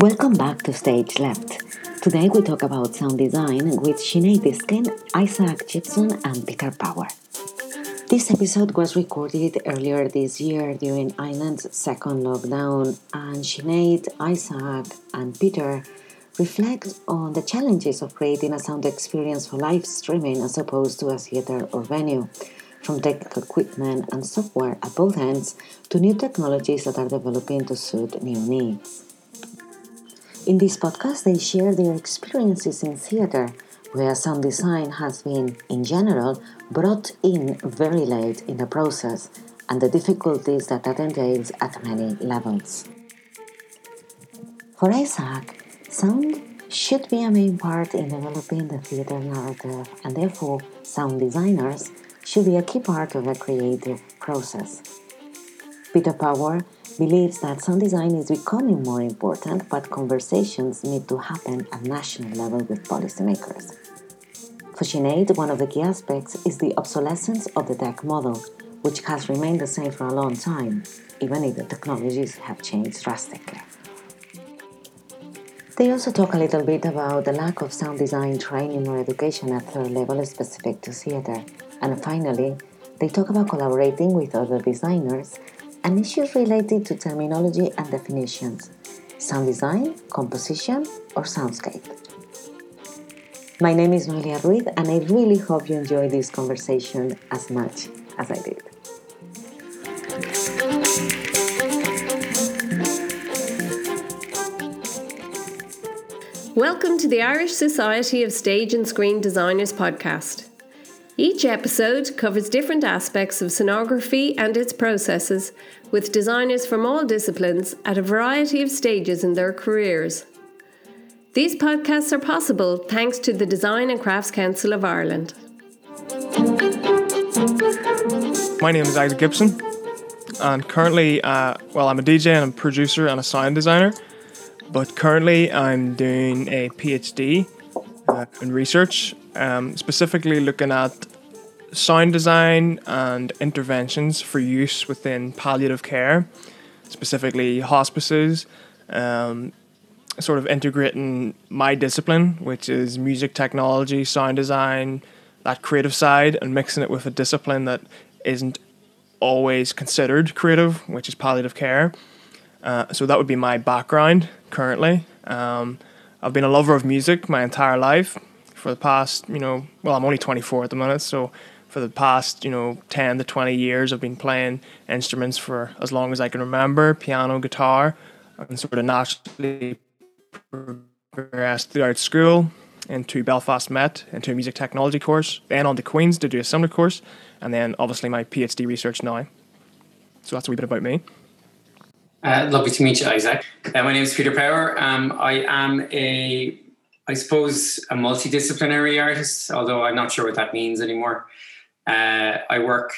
Welcome back to Stage Left. Today we talk about sound design with Sinead Diskin, Isaac Gibson, and Peter Power. This episode was recorded earlier this year during Ireland's second lockdown, and Sinead, Isaac, and Peter reflect on the challenges of creating a sound experience for live streaming as opposed to a theatre or venue, from technical equipment and software at both ends to new technologies that are developing to suit new needs. In this podcast, they share their experiences in theatre, where sound design has been, in general, brought in very late in the process and the difficulties that that entails at many levels. For Isaac, sound should be a main part in developing the theatre narrative, and therefore, sound designers should be a key part of the creative process. Peter Power believes that sound design is becoming more important, but conversations need to happen at national level with policymakers. For Sinead, one of the key aspects is the obsolescence of the tech model, which has remained the same for a long time, even if the technologies have changed drastically. They also talk a little bit about the lack of sound design training or education at third level specific to theatre. And finally, they talk about collaborating with other designers and issues related to terminology and definitions, sound design, composition, or soundscape. My name is Noelia Ruiz, and I really hope you enjoy this conversation as much as I did. Welcome to the Irish Society of Stage and Screen Designers podcast. Each episode covers different aspects of scenography and its processes, with designers from all disciplines at a variety of stages in their careers. These podcasts are possible thanks to the Design and Crafts Council of Ireland. My name is Isaac Gibson, and currently, uh, well, I'm a DJ and a producer and a sound designer, but currently I'm doing a PhD uh, in research um, specifically looking at sound design and interventions for use within palliative care, specifically hospices, um, sort of integrating my discipline, which is music technology, sound design, that creative side, and mixing it with a discipline that isn't always considered creative, which is palliative care. Uh, so that would be my background currently. Um, I've been a lover of music my entire life for the past, you know, well, I'm only 24 at the minute, so for the past, you know, 10 to 20 years, I've been playing instruments for as long as I can remember piano, guitar, and sort of naturally progressed throughout school into Belfast Met, into a music technology course, then on to Queen's to do a similar course, and then obviously my PhD research now. So that's a wee bit about me. Uh, lovely to meet you, Isaac. Uh, my name is Peter Power. Um, I am a I suppose, a multidisciplinary artist, although I'm not sure what that means anymore. Uh, I work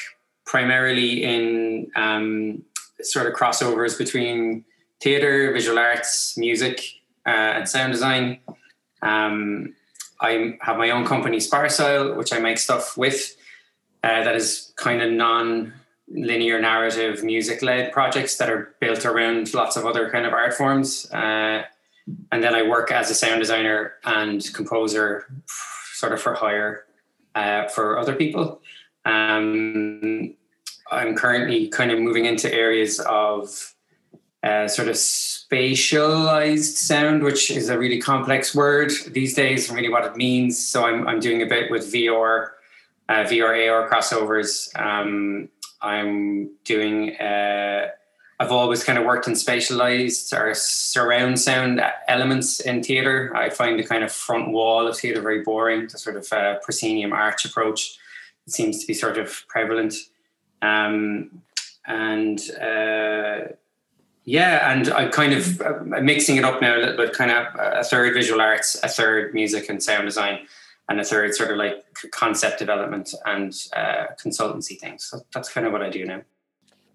primarily in um, sort of crossovers between theatre, visual arts, music, uh, and sound design. Um, I have my own company, Sparsile, which I make stuff with. Uh, that is kind of non linear narrative music led projects that are built around lots of other kind of art forms. Uh, and then I work as a sound designer and composer, sort of for hire uh, for other people. Um, I'm currently kind of moving into areas of uh, sort of spatialized sound, which is a really complex word these days, and really what it means. So I'm, I'm doing a bit with VR, uh, VR AR crossovers. Um, I'm doing uh, I've always kind of worked in spatialized or surround sound elements in theatre. I find the kind of front wall of theatre very boring, the sort of uh, proscenium arch approach. It seems to be sort of prevalent. Um, and uh, yeah, and I'm kind of uh, mixing it up now a little bit, kind of a third visual arts, a third music and sound design, and a third sort of like concept development and uh, consultancy things. So that's kind of what I do now.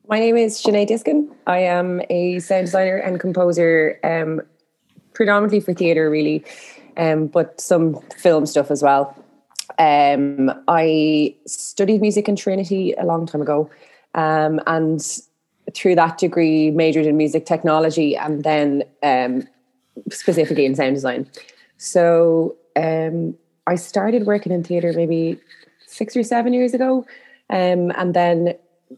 My name is Sinead Diskin. I am a sound designer and composer, um, predominantly for theatre, really, um, but some film stuff as well. Um, I studied music in Trinity a long time ago, um, and through that degree, majored in music technology, and then um, specifically in sound design. So um, I started working in theatre maybe six or seven years ago, um, and then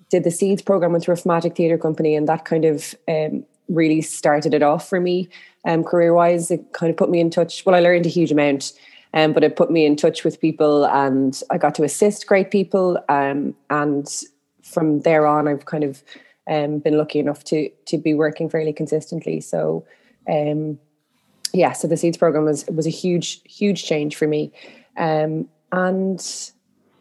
did the Seeds program with Rough Magic Theatre Company, and that kind of um, really started it off for me um, career wise. It kind of put me in touch. Well, I learned a huge amount, um, but it put me in touch with people, and I got to assist great people. Um, and from there on, I've kind of um, been lucky enough to to be working fairly consistently. So. Um, yeah, so the Seeds program was was a huge, huge change for me, um, and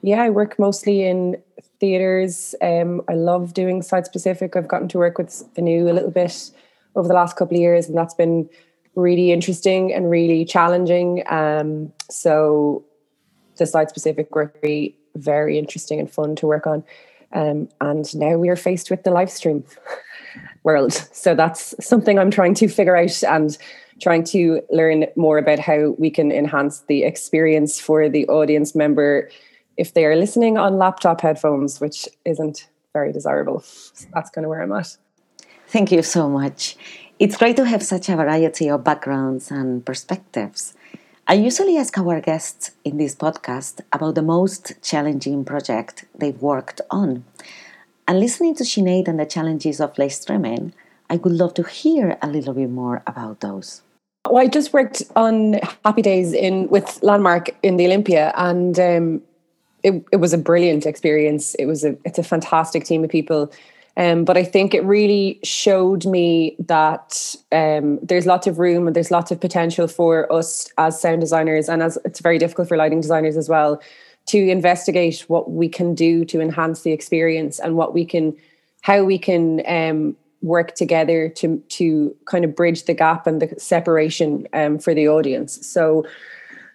yeah, I work mostly in theaters. Um, I love doing site specific. I've gotten to work with the new a little bit over the last couple of years, and that's been really interesting and really challenging. Um, so the site specific work very, very interesting and fun to work on. Um, and now we are faced with the live stream world. So that's something I'm trying to figure out and trying to learn more about how we can enhance the experience for the audience member if they are listening on laptop headphones, which isn't very desirable. So that's kind of where I'm at. Thank you so much. It's great to have such a variety of backgrounds and perspectives. I usually ask our guests in this podcast about the most challenging project they've worked on. And listening to Sinead and the challenges of live streaming, I would love to hear a little bit more about those. Well, I just worked on Happy Days in with Landmark in the Olympia, and um, it, it was a brilliant experience. It was a it's a fantastic team of people. Um, but I think it really showed me that um, there's lots of room and there's lots of potential for us as sound designers, and as it's very difficult for lighting designers as well to investigate what we can do to enhance the experience and what we can, how we can um, work together to to kind of bridge the gap and the separation um, for the audience. So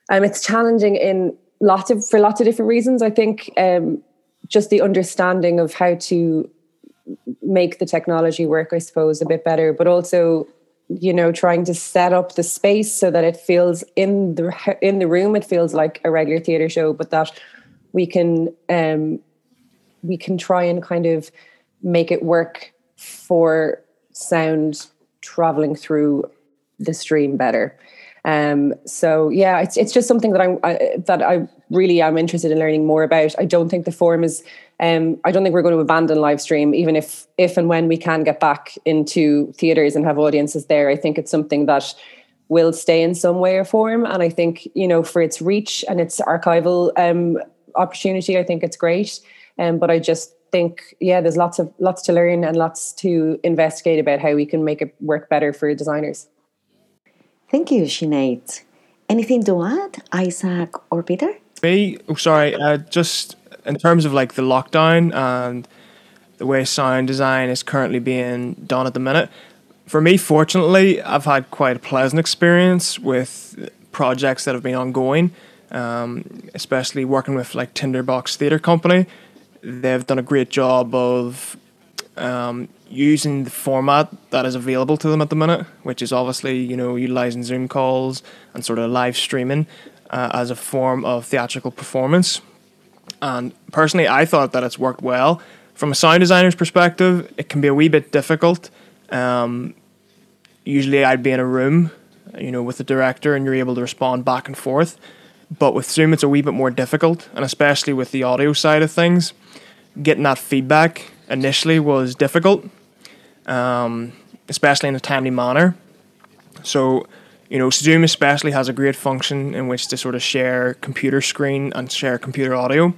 um, it's challenging in lots of for lots of different reasons. I think um, just the understanding of how to make the technology work, I suppose, a bit better, but also you know trying to set up the space so that it feels in the in the room it feels like a regular theater show but that we can um we can try and kind of make it work for sound traveling through the stream better um, so yeah, it's it's just something that I'm I, that I really am interested in learning more about. I don't think the forum is. Um, I don't think we're going to abandon live stream, even if if and when we can get back into theaters and have audiences there. I think it's something that will stay in some way or form, and I think you know for its reach and its archival um, opportunity, I think it's great. Um, but I just think yeah, there's lots of lots to learn and lots to investigate about how we can make it work better for designers. Thank you, Sinead. Anything to add, Isaac or Peter? Me? Oh, sorry. Uh, just in terms of like the lockdown and the way sound design is currently being done at the minute. For me, fortunately, I've had quite a pleasant experience with projects that have been ongoing, um, especially working with like Tinderbox Theatre Company. They've done a great job of um, using the format that is available to them at the minute, which is obviously you know utilizing Zoom calls and sort of live streaming uh, as a form of theatrical performance. And personally, I thought that it's worked well. From a sound designer's perspective, it can be a wee bit difficult. Um, usually, I'd be in a room, you know, with the director, and you're able to respond back and forth. But with Zoom, it's a wee bit more difficult, and especially with the audio side of things, getting that feedback initially was difficult um, especially in a timely manner. So, you know, Zoom especially has a great function in which to sort of share computer screen and share computer audio,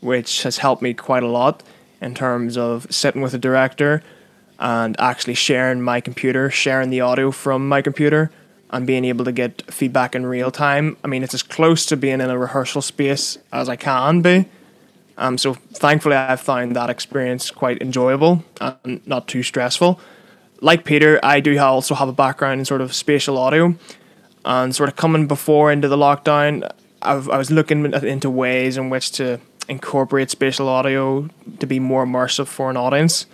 which has helped me quite a lot in terms of sitting with a director and actually sharing my computer, sharing the audio from my computer, and being able to get feedback in real time. I mean, it's as close to being in a rehearsal space as I can be. Um, so thankfully, I've found that experience quite enjoyable and not too stressful. Like Peter, I do also have a background in sort of spatial audio, and sort of coming before into the lockdown, I've, I was looking into ways in which to incorporate spatial audio to be more immersive for an audience,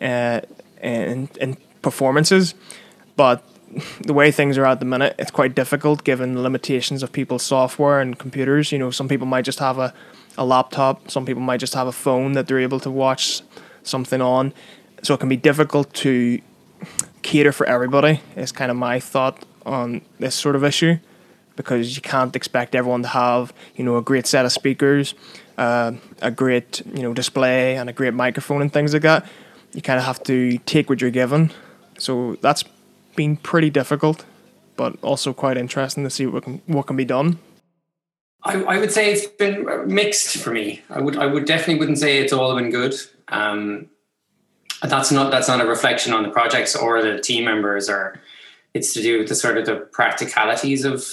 uh, in, in performances, but the way things are at the minute, it's quite difficult given the limitations of people's software and computers. You know, some people might just have a a laptop. Some people might just have a phone that they're able to watch something on. So it can be difficult to cater for everybody, is kind of my thought on this sort of issue because you can't expect everyone to have you know a great set of speakers, uh, a great you know display, and a great microphone and things like that. You kind of have to take what you're given. So that's been pretty difficult, but also quite interesting to see what can what can be done. I, I would say it's been mixed for me. I would I would definitely wouldn't say it's all been good. Um, that's not that's not a reflection on the projects or the team members or it's to do with the sort of the practicalities of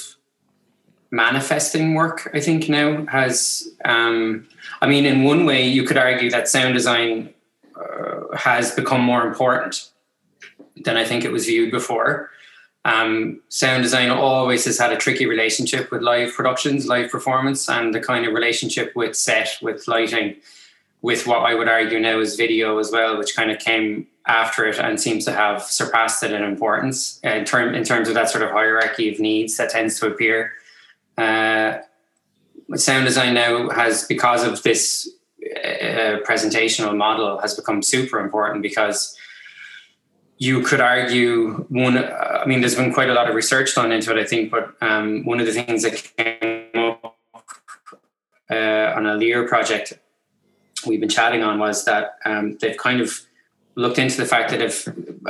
manifesting work i think now has um, i mean in one way you could argue that sound design uh, has become more important than i think it was viewed before um, sound design always has had a tricky relationship with live productions live performance and the kind of relationship with set with lighting with what I would argue now is video as well, which kind of came after it and seems to have surpassed it in importance in, term, in terms of that sort of hierarchy of needs that tends to appear. Uh, sound design now has, because of this uh, presentational model, has become super important because you could argue one. I mean, there's been quite a lot of research done into it, I think, but um, one of the things that came up uh, on a Lear project we've been chatting on was that um, they've kind of looked into the fact that if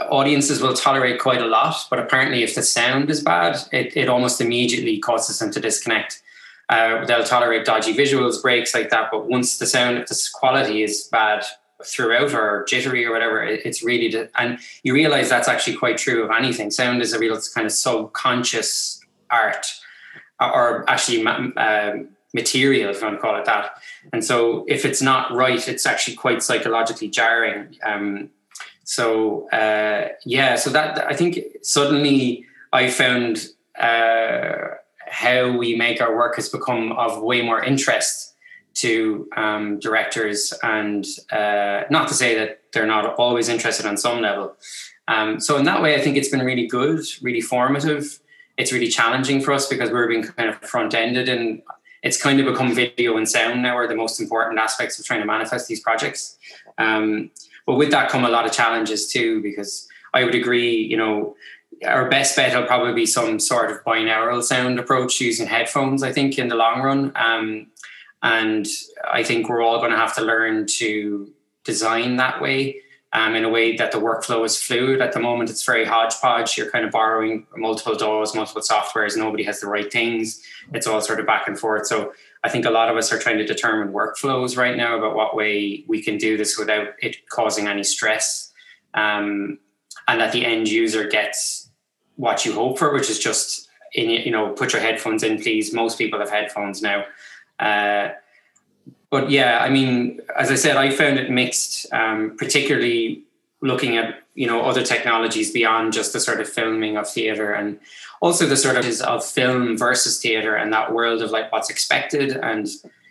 audiences will tolerate quite a lot, but apparently if the sound is bad, it, it almost immediately causes them to disconnect. Uh, they'll tolerate dodgy visuals, breaks like that, but once the sound, if the quality is bad throughout or jittery or whatever, it's really, de- and you realize that's actually quite true of anything. Sound is a real kind of subconscious art, or actually uh, material, if you want to call it that. And so, if it's not right, it's actually quite psychologically jarring. Um, so, uh, yeah, so that I think suddenly I found uh, how we make our work has become of way more interest to um, directors, and uh, not to say that they're not always interested on some level. Um, so, in that way, I think it's been really good, really formative. It's really challenging for us because we're being kind of front ended and it's kind of become video and sound now are the most important aspects of trying to manifest these projects. Um, but with that come a lot of challenges too, because I would agree, you know, our best bet will probably be some sort of binaural sound approach using headphones, I think, in the long run. Um, and I think we're all going to have to learn to design that way um, in a way that the workflow is fluid. At the moment, it's very hodgepodge. You're kind of borrowing multiple DAWs, multiple softwares. Nobody has the right things. It's all sort of back and forth. So I think a lot of us are trying to determine workflows right now about what way we can do this without it causing any stress, um, and that the end user gets what you hope for, which is just in you know put your headphones in, please. Most people have headphones now. Uh, but yeah, I mean, as I said, I found it mixed, um, particularly looking at you know other technologies beyond just the sort of filming of theater and also the sort of of film versus theater and that world of like what's expected and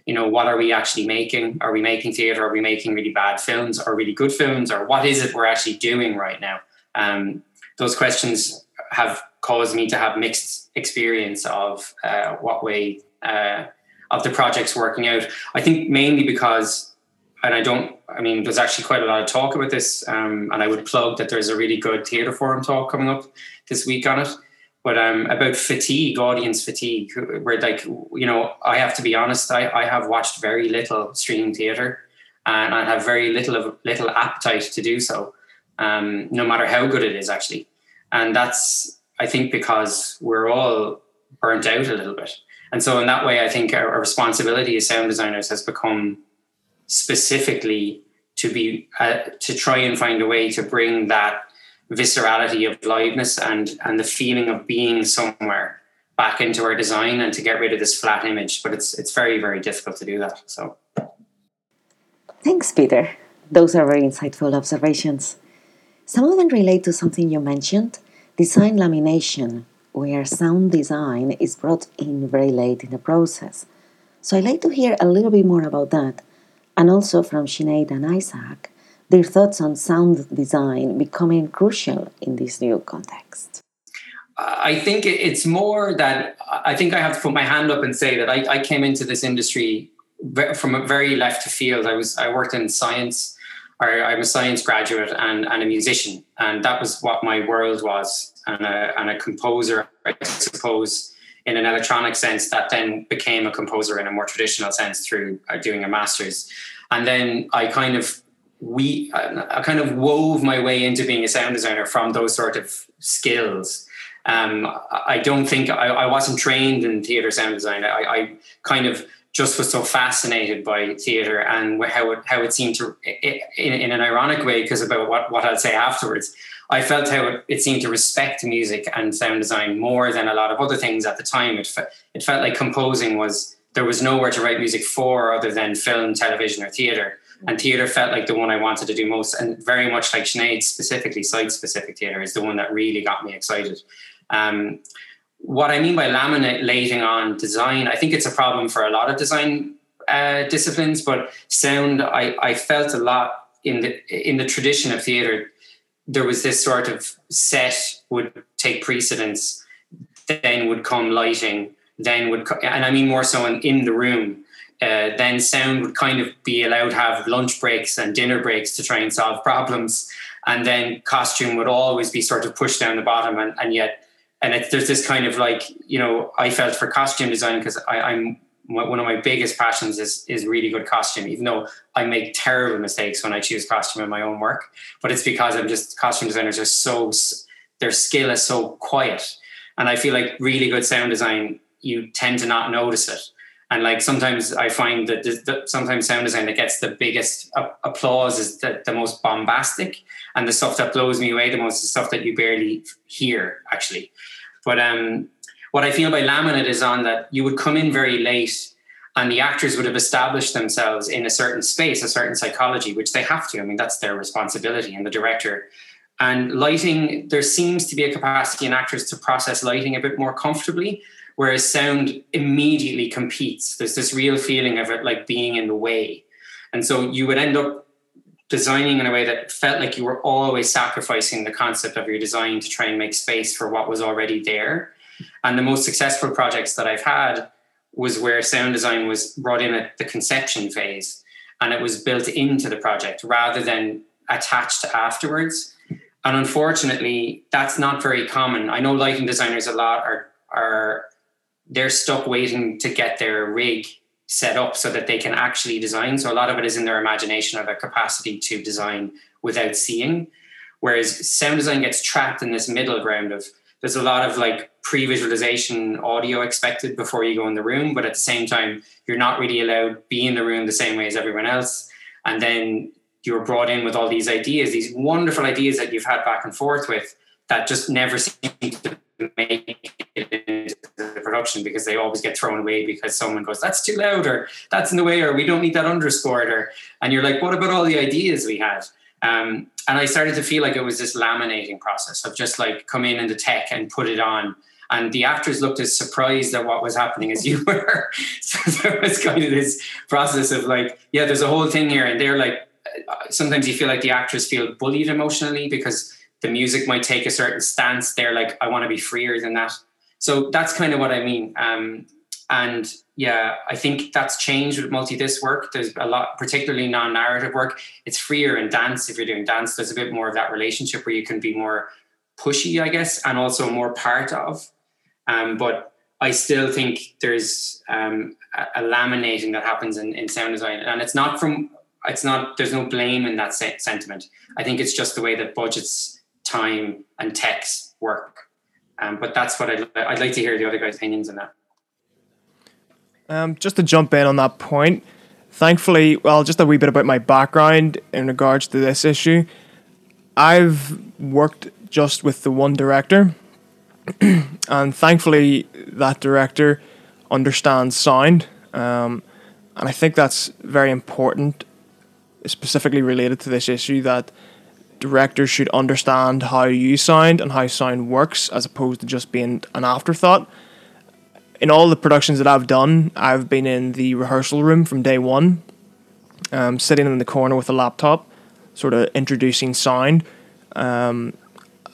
you know what are we actually making? Are we making theater? Are we making really bad films? Or really good films? Or what is it we're actually doing right now? Um, those questions have caused me to have mixed experience of uh, what way uh, of the projects working out. I think mainly because, and I don't, I mean, there's actually quite a lot of talk about this, um, and I would plug that there's a really good theatre forum talk coming up this week on it. But um, about fatigue, audience fatigue, where like you know, I have to be honest, I, I have watched very little streaming theatre, and I have very little of little appetite to do so, um, no matter how good it is actually, and that's I think because we're all burnt out a little bit. And so, in that way, I think our, our responsibility as sound designers has become specifically to be uh, to try and find a way to bring that viscerality of liveness and and the feeling of being somewhere back into our design and to get rid of this flat image. But it's it's very very difficult to do that. So, thanks, Peter. Those are very insightful observations. Some of them relate to something you mentioned: design lamination where sound design is brought in very late in the process. So I'd like to hear a little bit more about that, and also from Sinead and Isaac, their thoughts on sound design becoming crucial in this new context. Uh, I think it's more that uh, I think I have to put my hand up and say that I, I came into this industry from a very left field. I was I worked in science, I'm a science graduate and, and a musician, and that was what my world was and a, and a composer, I suppose, in an electronic sense, that then became a composer in a more traditional sense through uh, doing a master's. And then I kind of we I kind of wove my way into being a sound designer from those sort of skills. Um, I don't think I, I, wasn't trained in theater sound design. I, I, kind of just was so fascinated by theater and how it how it seemed to in, in an ironic way because about what what I'll say afterwards. I felt how it, it, seemed to respect music and sound design more than a lot of other things at the time. It fe- it felt like composing was there was nowhere to write music for other than film, television, or theater and theatre felt like the one I wanted to do most, and very much like Sinead, specifically site-specific theatre is the one that really got me excited. Um, what I mean by laminating on design, I think it's a problem for a lot of design uh, disciplines, but sound, I, I felt a lot in the in the tradition of theatre. There was this sort of set would take precedence, then would come lighting, then would, and I mean more so in, in the room uh, then sound would kind of be allowed to have lunch breaks and dinner breaks to try and solve problems. And then costume would always be sort of pushed down the bottom. And, and yet, and it, there's this kind of like, you know, I felt for costume design because I'm one of my biggest passions is is really good costume even though i make terrible mistakes when i choose costume in my own work. But it's because i'm just costume designers are so their skill is so quiet. And i feel like really good sound design you tend to not notice it. And like sometimes I find that the, the, sometimes sound design that gets the biggest applause is the, the, most bombastic, and the stuff that blows me away the most is stuff that you barely hear actually. But um, what I feel by laminate is on that you would come in very late, and the actors would have established themselves in a certain space, a certain psychology, which they have to. I mean, that's their responsibility, and the director. And lighting, there seems to be a capacity in actors to process lighting a bit more comfortably whereas sound immediately competes. There's this real feeling of it like being in the way. And so you would end up designing in a way that felt like you were always sacrificing the concept of your design to try and make space for what was already there. And the most successful projects that I've had was where sound design was brought in at the conception phase and it was built into the project rather than attached afterwards. And unfortunately, that's not very common. I know lighting designers a lot are are they're stuck waiting to get their rig set up so that they can actually design. So a lot of it is in their imagination or their capacity to design without seeing. Whereas sound design gets trapped in this middle ground of there's a lot of like pre-visualization audio expected before you go in the room, but at the same time, you're not really allowed be in the room the same way as everyone else. And then you're brought in with all these ideas, these wonderful ideas that you've had back and forth with that just never seem to make it into the production because they always get thrown away because someone goes, that's too loud, or that's in the way, or we don't need that underscored, or and you're like, what about all the ideas we had? Um, and I started to feel like it was this laminating process of just like come in in the tech and put it on. And the actors looked as surprised at what was happening as you were. so there was kind of this process of like, yeah, there's a whole thing here. And they're like, uh, sometimes you feel like the actors feel bullied emotionally because the music might take a certain stance. They're like, I want to be freer than that. So that's kind of what I mean. Um, and yeah, I think that's changed with multi-disc work. There's a lot, particularly non-narrative work. It's freer in dance. If you're doing dance, there's a bit more of that relationship where you can be more pushy, I guess, and also more part of. Um, but I still think there's um, a, a, laminating that happens in, in sound design, and it's not from. It's not. There's no blame in that se- sentiment. I think it's just the way that budgets time and techs work. Um, but that's what I'd, I'd like to hear the other guys' opinions on that. Um, just to jump in on that point, thankfully, well, just a wee bit about my background in regards to this issue. I've worked just with the one director, and thankfully, that director understands sound. Um, and I think that's very important, specifically related to this issue that directors should understand how you sound and how sound works as opposed to just being an afterthought. In all the productions that I've done, I've been in the rehearsal room from day one, um, sitting in the corner with a laptop, sort of introducing sound. Um,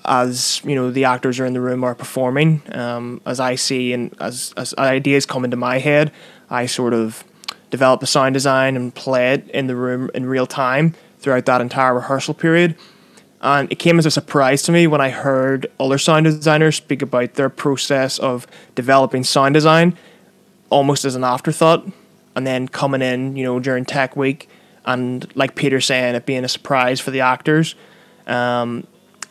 as you know, the actors are in the room are performing. Um, as I see and as as ideas come into my head, I sort of develop a sound design and play it in the room in real time throughout that entire rehearsal period And it came as a surprise to me when I heard other sound designers speak about their process of developing sound design almost as an afterthought and then coming in, you know, during tech week and like Peter saying, it being a surprise for the actors, um,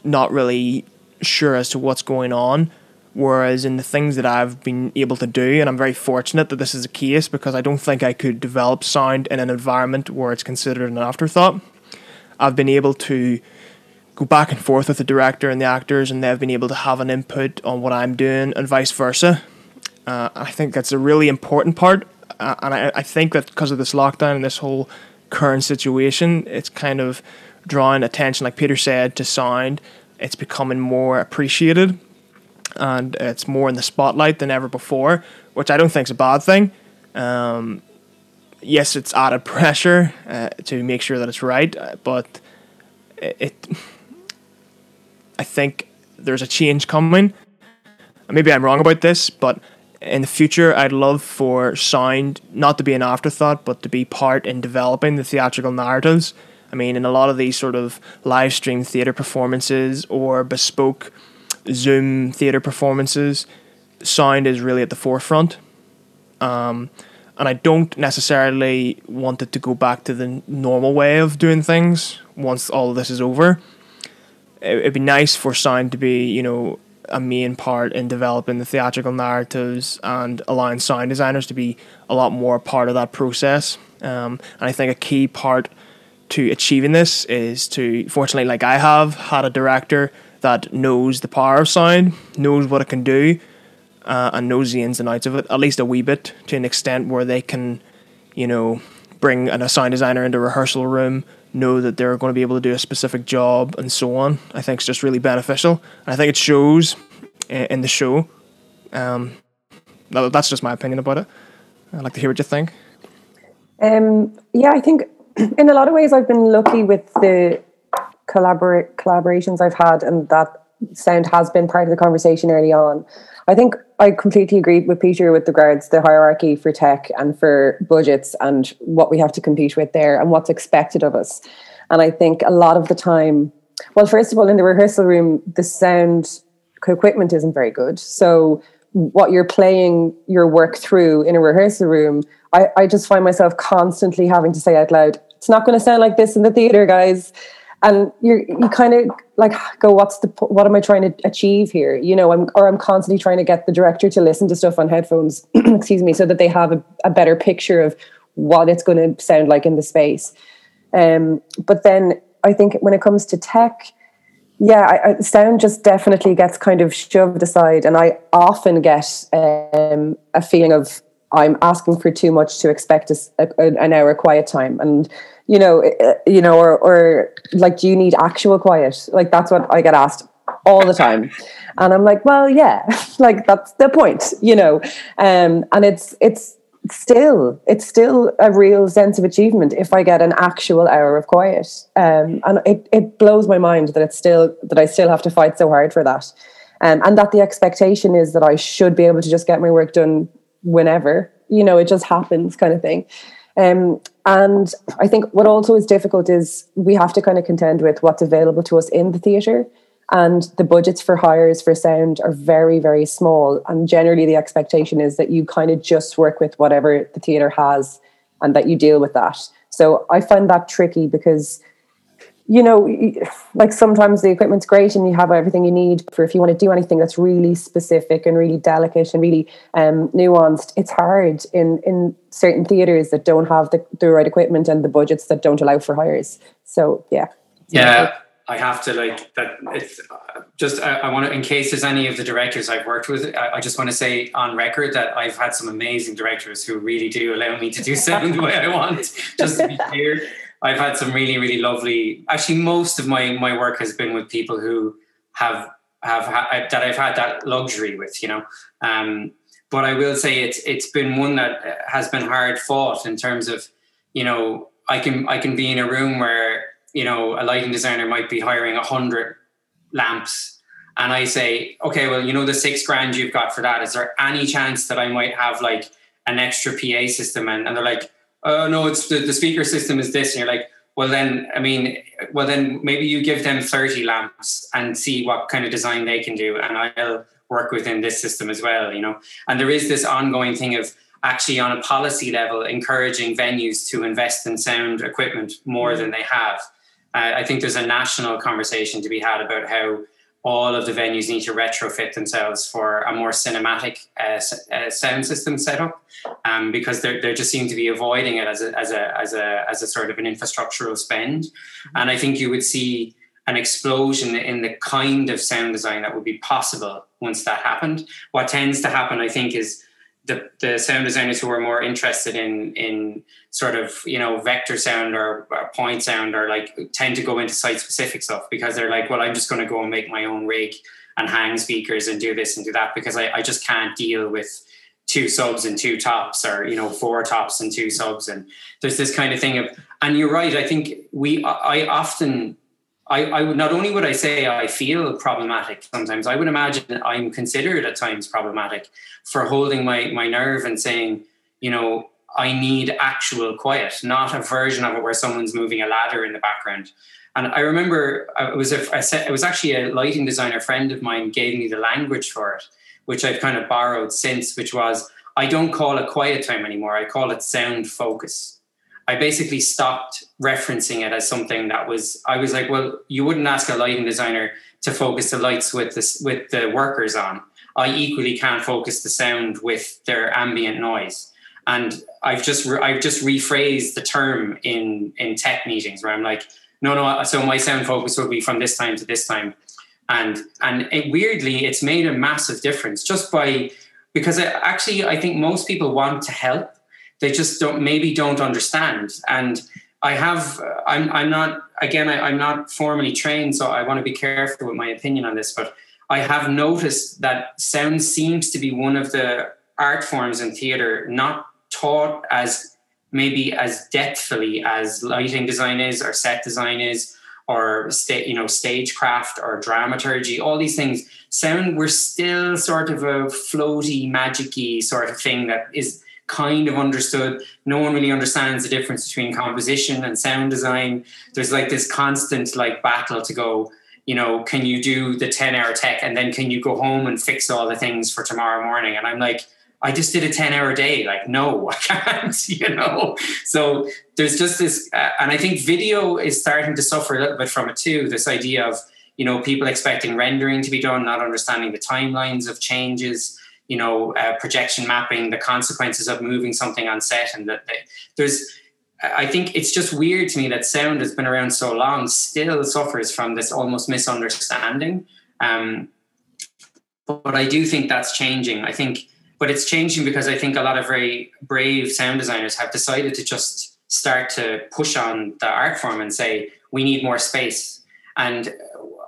not really sure as to what's going on. Whereas in the things that I've been able to do, and I'm very fortunate that this is the case because I don't think I could develop sound in an environment where it's considered an afterthought. I've been able to go back and forth with the director and the actors, and they've been able to have an input on what I'm doing, and vice versa. Uh, I think that's a really important part, uh, and I, I think that because of this lockdown and this whole current situation, it's kind of drawing attention, like Peter said, to sound. It's becoming more appreciated and it's more in the spotlight than ever before, which I don't think is a bad thing. Um, yes, it's added pressure uh, to make sure that it's right, uh, but it, it, I think there's a change coming. Maybe I'm wrong about this, but in the future, I'd love for sound not to be an afterthought, but to be part in developing the theatrical narratives. I mean, in a lot of these sort of live stream theatre performances or bespoke Zoom theatre performances, sound is really at the forefront. Um, and I don't necessarily want it to go back to the normal way of doing things once all of this is over. It'd be nice for sound to be, you know, a main part in developing the theatrical narratives and allowing sound designers to be a lot more part of that process. Um, and I think a key part to achieving this is to, fortunately, like I have, had a director that knows the power of sound, knows what it can do, uh, and knows the ins and outs of it, at least a wee bit, to an extent where they can, you know, bring an, a sound designer into a rehearsal room, know that they're going to be able to do a specific job, and so on. I think it's just really beneficial. And I think it shows in the show. Um, that's just my opinion about it. I'd like to hear what you think. Um, yeah, I think in a lot of ways I've been lucky with the collabor- collaborations I've had, and that sound has been part of the conversation early on. I think I completely agree with Peter with regards the hierarchy for tech and for budgets and what we have to compete with there and what's expected of us. And I think a lot of the time, well, first of all, in the rehearsal room, the sound equipment isn't very good. So what you're playing your work through in a rehearsal room, I, I just find myself constantly having to say out loud, it's not going to sound like this in the theater, guys. And you're you kind of like go what's the what am i trying to achieve here? You know i'm or i'm constantly trying to get the director to listen to stuff on headphones excuse me so that they have a, a better picture of what it's going to sound like in the space. Um, but then i think when it comes to tech yeah I, sound just definitely gets kind of shoved aside and i often get um, a feeling of i'm asking for too much to expect a, a, an hour quiet time and you know, uh, you know, or or like, do you need actual quiet? Like that's what I get asked all the time, and I'm like, well, yeah, like that's the point, you know, um, and it's it's still it's still a real sense of achievement if I get an actual hour of quiet, um, and it it blows my mind that it's still that I still have to fight so hard for that. Um, and that the expectation is that I should be able to just get my work done whenever, you know, it just happens kind of thing. Um, and I think what also is difficult is we have to kind of contend with what's available to us in the theatre. And the budgets for hires for sound are very, very small. And generally, the expectation is that you kind of just work with whatever the theatre has and that you deal with that. So I find that tricky because you know, like sometimes the equipment's great and you have everything you need for if you want to do anything that's really specific and really delicate and really um, nuanced. It's hard in in certain theaters that don't have the, the right equipment and the budgets that don't allow for hires. So yeah. Yeah, I have to like that. It's just I, I want to in case there's any of the directors I've worked with. I, I, just want to say on record that I've had some amazing directors who really do allow me to do sound the way I want. Just to be clear. I've had some really, really lovely. Actually, most of my my work has been with people who have have ha- that I've had that luxury with, you know. Um, but I will say it's it's been one that has been hard fought in terms of, you know, I can I can be in a room where you know a lighting designer might be hiring a hundred lamps, and I say, okay, well, you know, the six grand you've got for that, is there any chance that I might have like an extra PA system? And, and they're like, oh no, it's the, the speaker system is this. And you're like, well then, I mean, well, then maybe you give them 30 lamps and see what kind of design they can do. And I'll work within this system as well, you know. And there is this ongoing thing of actually on a policy level encouraging venues to invest in sound equipment more than they have. Uh, I think there's a national conversation to be had about how all of the venues need to retrofit themselves for a more cinematic uh, uh, sound system setup um, because they they just seem to be avoiding it as a, as a as a as a sort of an infrastructural spend. And I think you would see an explosion in the kind of sound design that would be possible once that happened. What tends to happen I think is the, the sound designers who are more interested in in sort of you know vector sound or, or point sound or like tend to go into site specific stuff because they're like well i'm just going to go and make my own rig and hang speakers and do this and do that because I, I just can't deal with two subs and two tops or you know four tops and two subs. And there's this kind of thing of and you're right i think we i often I, I would not only would I say I feel problematic sometimes, I would imagine I'm considered at times problematic for holding my my nerve and saying, you know, I need actual quiet, not a version of it where someone's moving a ladder in the background. And I remember it was a, it was actually a lighting designer friend of mine gave me the language for it, which I've kind of borrowed since, which was I don't call it quiet time anymore. I call it sound focus I basically stopped referencing it as something that was. I was like, well, you wouldn't ask a lighting designer to focus the lights with the with the workers on. I equally can't focus the sound with their ambient noise. And I've just re- I've just rephrased the term in in tech meetings where I'm like, no, no. So my sound focus will be from this time to this time, and and it, weirdly, it's made a massive difference just by because actually I think most people want to help they just don't maybe don't understand. And i have i'm i'm not again I, i'm not formally trained so i want to be careful with my opinion on this but i have noticed that sound seems to be one of the art forms in theater not taught as maybe as depthfully as lighting design is or set design is or sta- you know stagecraft or dramaturgy all these things. Sound we're still sort of a floaty magicy sort of thing that is kind of understood. No one really understands the difference between composition and sound design. There's like this constant like battle to go, you know, can you do the 10 hour tech and then can you go home and fix all the things for tomorrow morning? And I'm like, I just did a 10 hour day. Like, no, I can't, you know? So there's just this, uh, and I think video is starting to suffer a little bit from it too. This idea of, you know, people expecting rendering to be done, not understanding the timelines of changes you know uh, projection mapping the consequences of moving something on set and that there's I think it's just weird to me that sound has been around so long still suffers from this almost misunderstanding. Um, but I do think that's changing. I think, but it's changing because I think a lot of very brave sound designers have decided to just start to push on the art form and say we need more space. And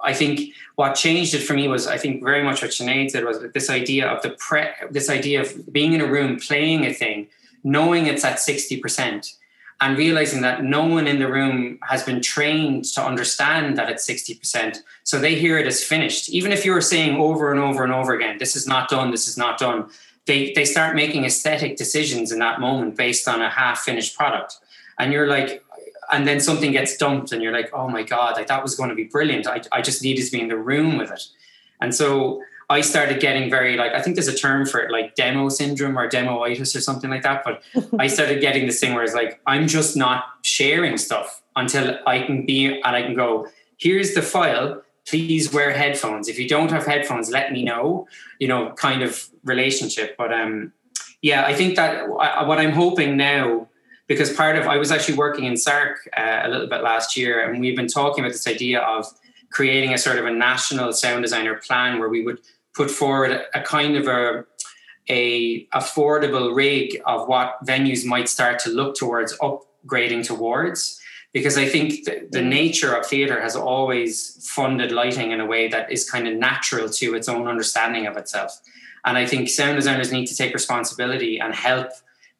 I think what changed it for me was I think very much what Sinead said was this idea of the pre this idea of being in a room playing a thing, knowing it's at 60%, and realizing that no one in the room has been trained to understand that it's 60%. So they hear it as finished. Even if you were saying over and over and over again, this is not done, this is not done, they, they start making aesthetic decisions in that moment based on a half finished product. And you're like, and then something gets dumped and you're like oh my god like that was going to be brilliant. I, I just needed to be in the room with it. And so i started getting very like i think there's a term for it like demo syndrome or demoitis or something like that but i started getting this thing where it's like i'm just not sharing stuff until i can be and i can go here's the file. Please wear headphones. If you don't have headphones let me know you know kind of relationship. But um yeah i think that what i'm hoping now because part of I was actually working in SARC uh, a little bit last year, and we've been talking about this idea of creating a sort of a national sound designer plan where we would put forward a, kind of a a affordable rig of what venues might start to look towards upgrading towards because I think the, the nature of theatre has always funded lighting in a way that is kind of natural to its own understanding of itself. And I think sound designers need to take responsibility and help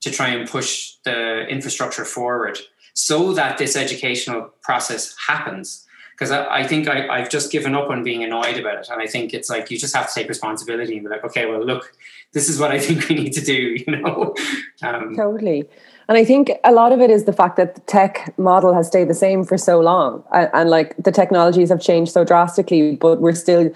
to try and push the infrastructure forward so that this educational process happens because I, I, think I, have just given up on being annoyed about it. And I think it's like you just have to take responsibility and be like, okay, well, look, this is what I think we need to do, you know? Um, totally. And I think a lot of it is the fact that the tech model has stayed the same for so long. And, and like the technologies have changed so drastically, but we're still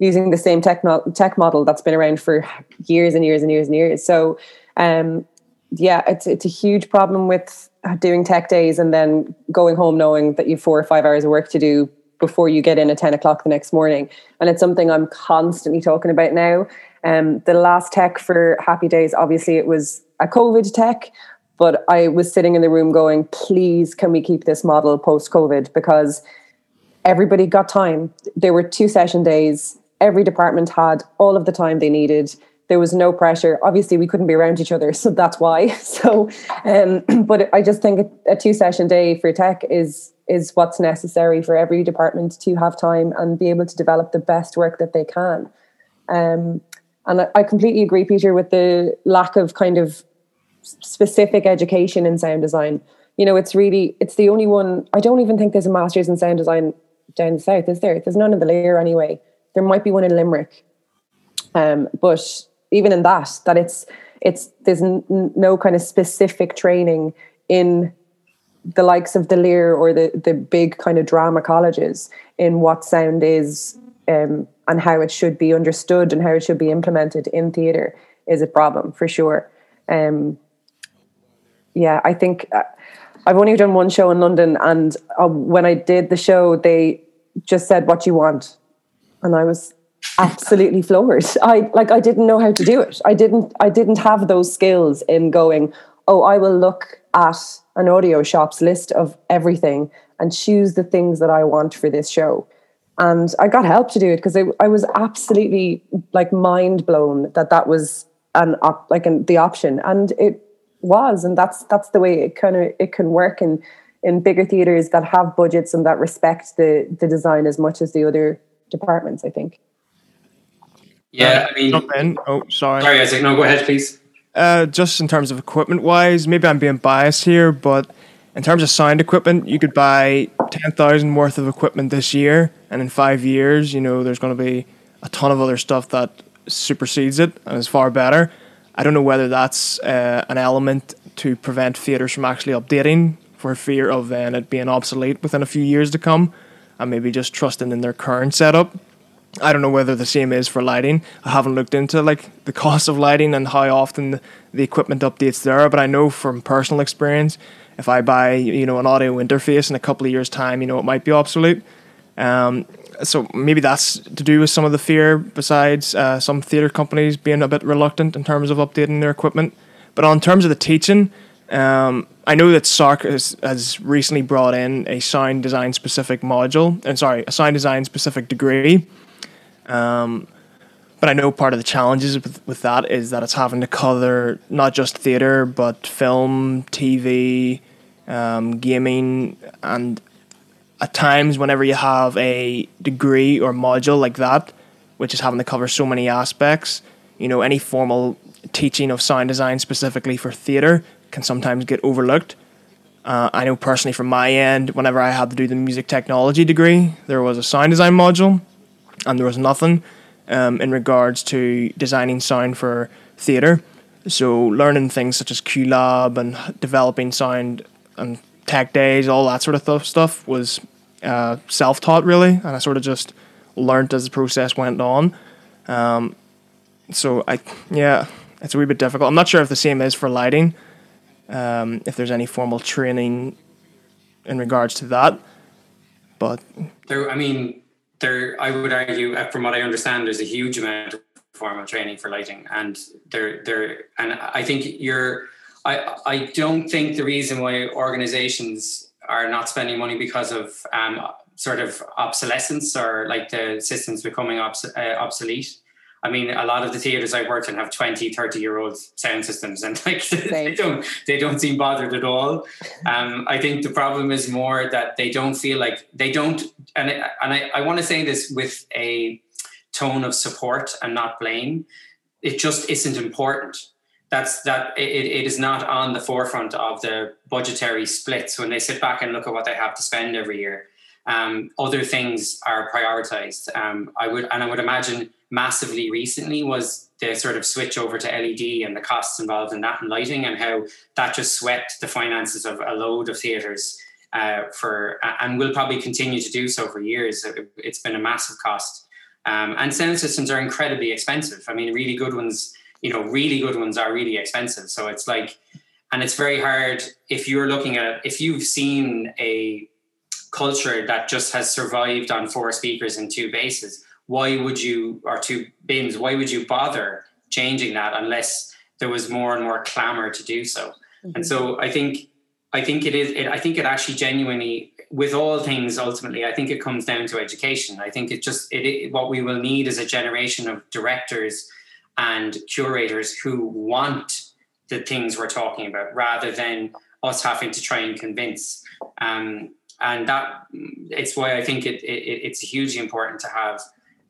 using the same tech, tech model that's been around for years and years and years and years. So, um, yeah, it's it's a huge problem with doing tech days and then going home knowing that you've four or five hours of work to do before you get in at 10 o'clock the next morning. And it's something I'm constantly talking about now. Um, the last tech for Happy Days, obviously, it was a COVID tech, but I was sitting in the room going, please, can we keep this model post COVID? Because everybody got time. There were two session days. Every department had all of the time they needed. There was no pressure. Obviously, we couldn't be around each other, so that's why. So, um, but I just think a two session day for tech is is what's necessary for every department to have time and be able to develop the best work that they can. Um, and I completely agree, Peter, with the lack of kind of specific education in sound design. You know, it's really it's the only one. I don't even think there's a master's in sound design down the south, is there? There's none in the Lir anyway. There might be one in Limerick, um, but even in that, that it's it's there's n- no kind of specific training in the likes of the Lir or the the big kind of drama colleges in what sound is um, and how it should be understood and how it should be implemented in theatre is a problem for sure. Um, yeah, I think uh, I've only done one show in London, and uh, when I did the show, they just said what you want, and I was absolutely floored. I like I didn't know how to do it. I didn't I didn't have those skills in going. Oh, I will look at an audio shop's list of everything and choose the things that I want for this show. And I got help to do it because I, was absolutely like mind blown that that was an op, like an, the option, and it was and that's that's the way it kind of it can work in in bigger theaters that have budgets and that respect the the design as much as the other departments i think yeah i mean jump in. Oh sorry. Sorry isaac. No go ahead please. Uh, just in terms of equipment wise maybe i'm being biased here but in terms of sound equipment you could buy 10000 worth of equipment this year and in five years you know there's going to be a ton of other stuff that supersedes it and is far better. I don't know whether that's uh, an element to prevent theatres from actually updating for fear of then it being obsolete within a few years to come, and maybe just trusting in their current setup. I don't know whether the same is for lighting. I haven't looked into like the cost of lighting and how often the, equipment updates there, but I know from personal experience, if I buy you know an audio interface in a couple of years' time, you know it might be obsolete. Um, so maybe that's to do with some of the fear besides uh, some theatre companies being a bit reluctant in terms of updating their equipment. But on terms of the teaching, um, I know that SARC has, has recently brought in a sound design specific module, and sorry, a sound design specific degree. Um, but I know part of the challenges with, with that is that it's having to cover not just theatre, but film, TV, um, gaming, and at times whenever you have a degree or module like that, which is having to cover so many aspects, you know, any formal teaching of sound design specifically for theatre can sometimes get overlooked. Uh, I know personally from my end, whenever I had to do the music technology degree, there was a sound design module, and there was nothing um, in regards to designing sound for theatre. So learning things such as QLab and developing sound and tech days, all that sort of th- stuff was uh, self taught really, and I sort of just learned as the process went on. Um, so I yeah, it's a wee bit difficult. I'm not sure if the same is for lighting. Um, if there's any formal training in regards to that, but there, I mean, there. I would argue, uh, from what I understand, there's a huge amount of formal training for lighting, and there, there, and I think you're I, I don't think the reason why organizations are not spending money because of um, sort of obsolescence or like the systems becoming obs- uh, obsolete. I mean, a lot of the theaters I've worked in have 20, 30 year old sound systems and like they don't, they don't seem bothered at all. Um, I think the problem is more that they don't feel like they don't, and, and I, I want to say this with a tone of support and not blame. It just isn't important that's that it, it is not on the forefront of the budgetary splits when they sit back and look at what they have to spend every year. Um, other things are prioritized. Um, I would and I would imagine massively recently was the sort of switch over to LED and the costs involved in that and lighting and how that just swept the finances of a load of theatres uh, for and will probably continue to do so for years. It's been a massive cost. Um, and sound systems are incredibly expensive. I mean, really good ones, you know, really good ones are really expensive. So it's like, and it's very hard if you're looking at if you've seen a culture that just has survived on four speakers and two basses why would you or two bins why would you bother changing that unless there was more and more clamor to do so? Mm-hmm. and so i think i think it is it, i think it actually genuinely with all things ultimately i think it comes down to education. I think it just it, it what we will need is a generation of directors and curators who want the things we're talking about rather than us having to try and convince. Um, and that it's why I think it, it, it's hugely important to have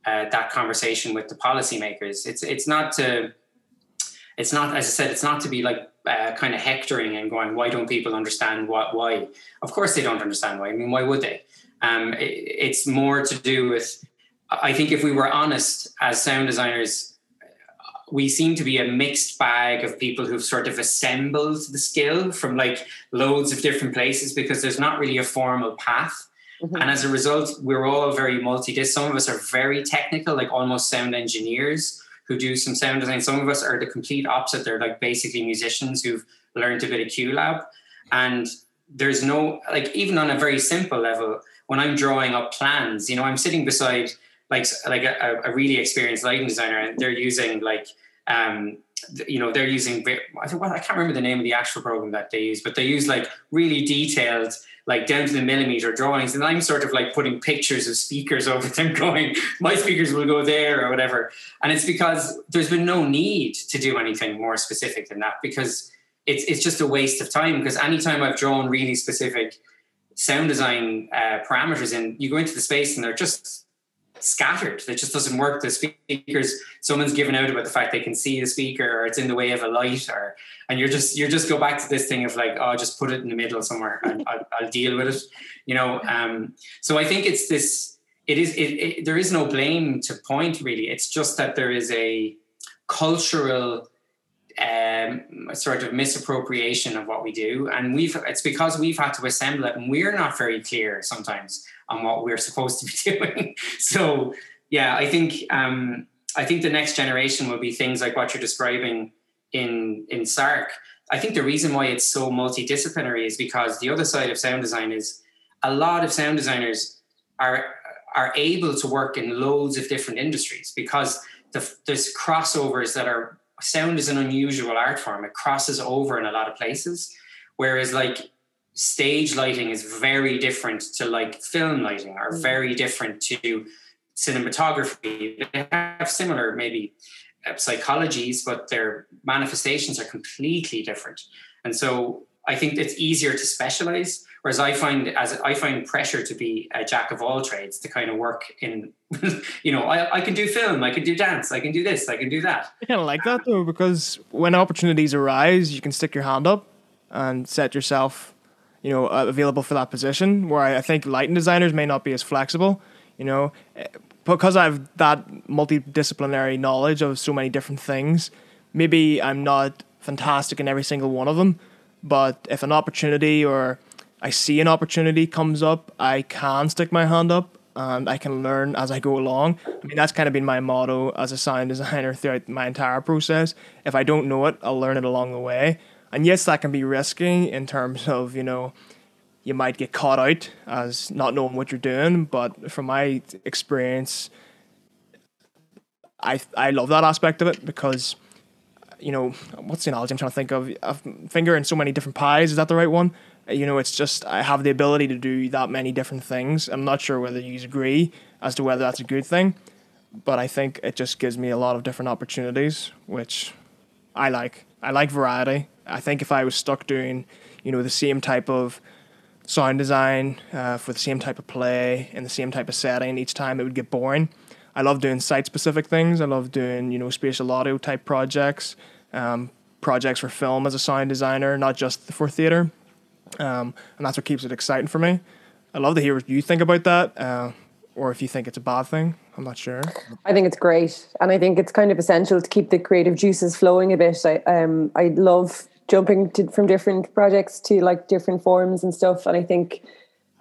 uh, that conversation with the policymakers. It's it's not to it's not as I said it's not to be like uh, kind of hectoring and going why don't people understand what why of course they don't understand why I mean why would they um, it, it's more to do with I think if we were honest as sound designers we seem to be a mixed bag of people who've sort of assembled the skill from like loads of different places because there's not really a formal path. Mm-hmm. And as a result, we're all very multi-disc. Some of us are very technical, like almost sound engineers who do some sound design. Some of us are the complete opposite. They're like basically musicians who've learned a bit of QLab. And there's no, like, even on a very simple level, when I'm drawing up plans, you know, I'm sitting beside like like a, a really experienced lighting designer and they're using like um, you know they're using I think well, I can't remember the name of the actual program that they use, but they use like really detailed, like down to the millimeter drawings, and I'm sort of like putting pictures of speakers over them, going, my speakers will go there or whatever. And it's because there's been no need to do anything more specific than that because it's it's just a waste of time. Because anytime I've drawn really specific sound design uh, parameters in, you go into the space and they're just scattered. It just doesn't work. The speakers, someone's given out about the fact they can see the speaker, or it's in the way of a light, or and you're just you're just go back to this thing of like, oh, just put it in the middle somewhere, and I'll, I'll deal with it. You know. Um, so I think it's this. It is. It, it, there is no blame to point really. It's just that there is a cultural um, sort of misappropriation of what we do, and we've. It's because we've had to assemble it, and we're not very clear sometimes on what we're supposed to be doing. so yeah, I think um, I think the next generation will be things like what you're describing in in SARC. I think the reason why it's so multidisciplinary is because the other side of sound design is a lot of sound designers are are able to work in loads of different industries because the, there's crossovers that are sound is an unusual art form. It crosses over in a lot of places. Whereas like stage lighting is very different to like film lighting or mm. very different to cinematography. They have similar maybe uh, psychologies, but their manifestations are completely different. And so I think it's easier to specialize. Whereas I find as I find pressure to be a jack of all trades to kind of work in, you know, I, I can do film, I can do dance, I can do this, I can do that. I kind of like that though because when opportunities arise, you can stick your hand up and set yourself you know, uh, available for that position. Where I, I think lighting designers may not be as flexible, you know, eh, because I have that multidisciplinary knowledge of so many different things. Maybe I'm not fantastic in every single one of them, but if an opportunity or I see an opportunity comes up, I can stick my hand up and I can learn as I go along. I mean, that's kind of been my motto as a sound designer throughout my entire process. If I don't know it, I'll learn it along the way. And yes, that can be risky in terms of, you know, you might get caught out as not knowing what you're doing. But from my experience, I I love that aspect of it because, you know, what's the analogy I'm trying to think of? A finger in so many different pies. Is that the right one? You know, it's just I have the ability to do that many different things. I'm not sure whether you agree as to whether that's a good thing, but I think it just gives me a lot of different opportunities, which I like. I like variety. I think if I was stuck doing, you know, the same type of sound design uh, for the same type of play in the same type of setting each time, it would get boring. I love doing site specific things. I love doing, you know, spatial audio type projects, um, projects for film as a sound designer, not just for theater. Um, and that's what keeps it exciting for me. I love to hear what you think about that. Uh, or if you think it's a bad thing. I'm not sure. I think it's great, and I think it's kind of essential to keep the creative juices flowing a bit. I um I love jumping to, from different projects to like different forms and stuff, and I think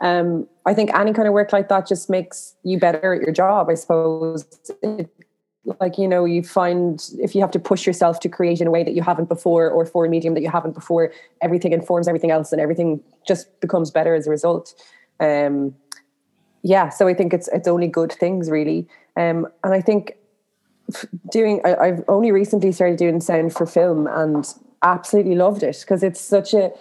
um I think any kind of work like that just makes you better at your job. I suppose. It, like you know you find if you have to push yourself to create in a way that you haven't before or for a medium that you haven't before everything informs everything else and everything just becomes better as a result. Um yeah so i think it's it's only good things really. Um and i think doing I, i've only recently started doing sound for film and absolutely loved it because it's such a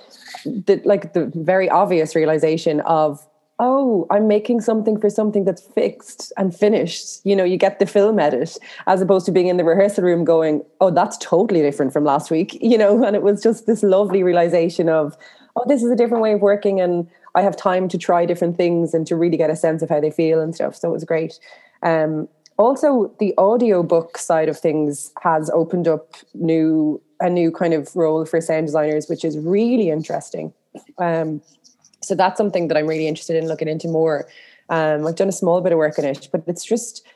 the, like the very obvious realization of oh i'm making something for something that's fixed and finished you know you get the film edit as opposed to being in the rehearsal room going oh that's totally different from last week you know and it was just this lovely realization of oh this is a different way of working and I have time to try different things and to really get a sense of how they feel and stuff. So it was great. Um, also, the audiobook side of things has opened up new a new kind of role for sound designers, which is really interesting. Um, so that's something that I'm really interested in looking into more. Um, I've done a small bit of work on it, but it's just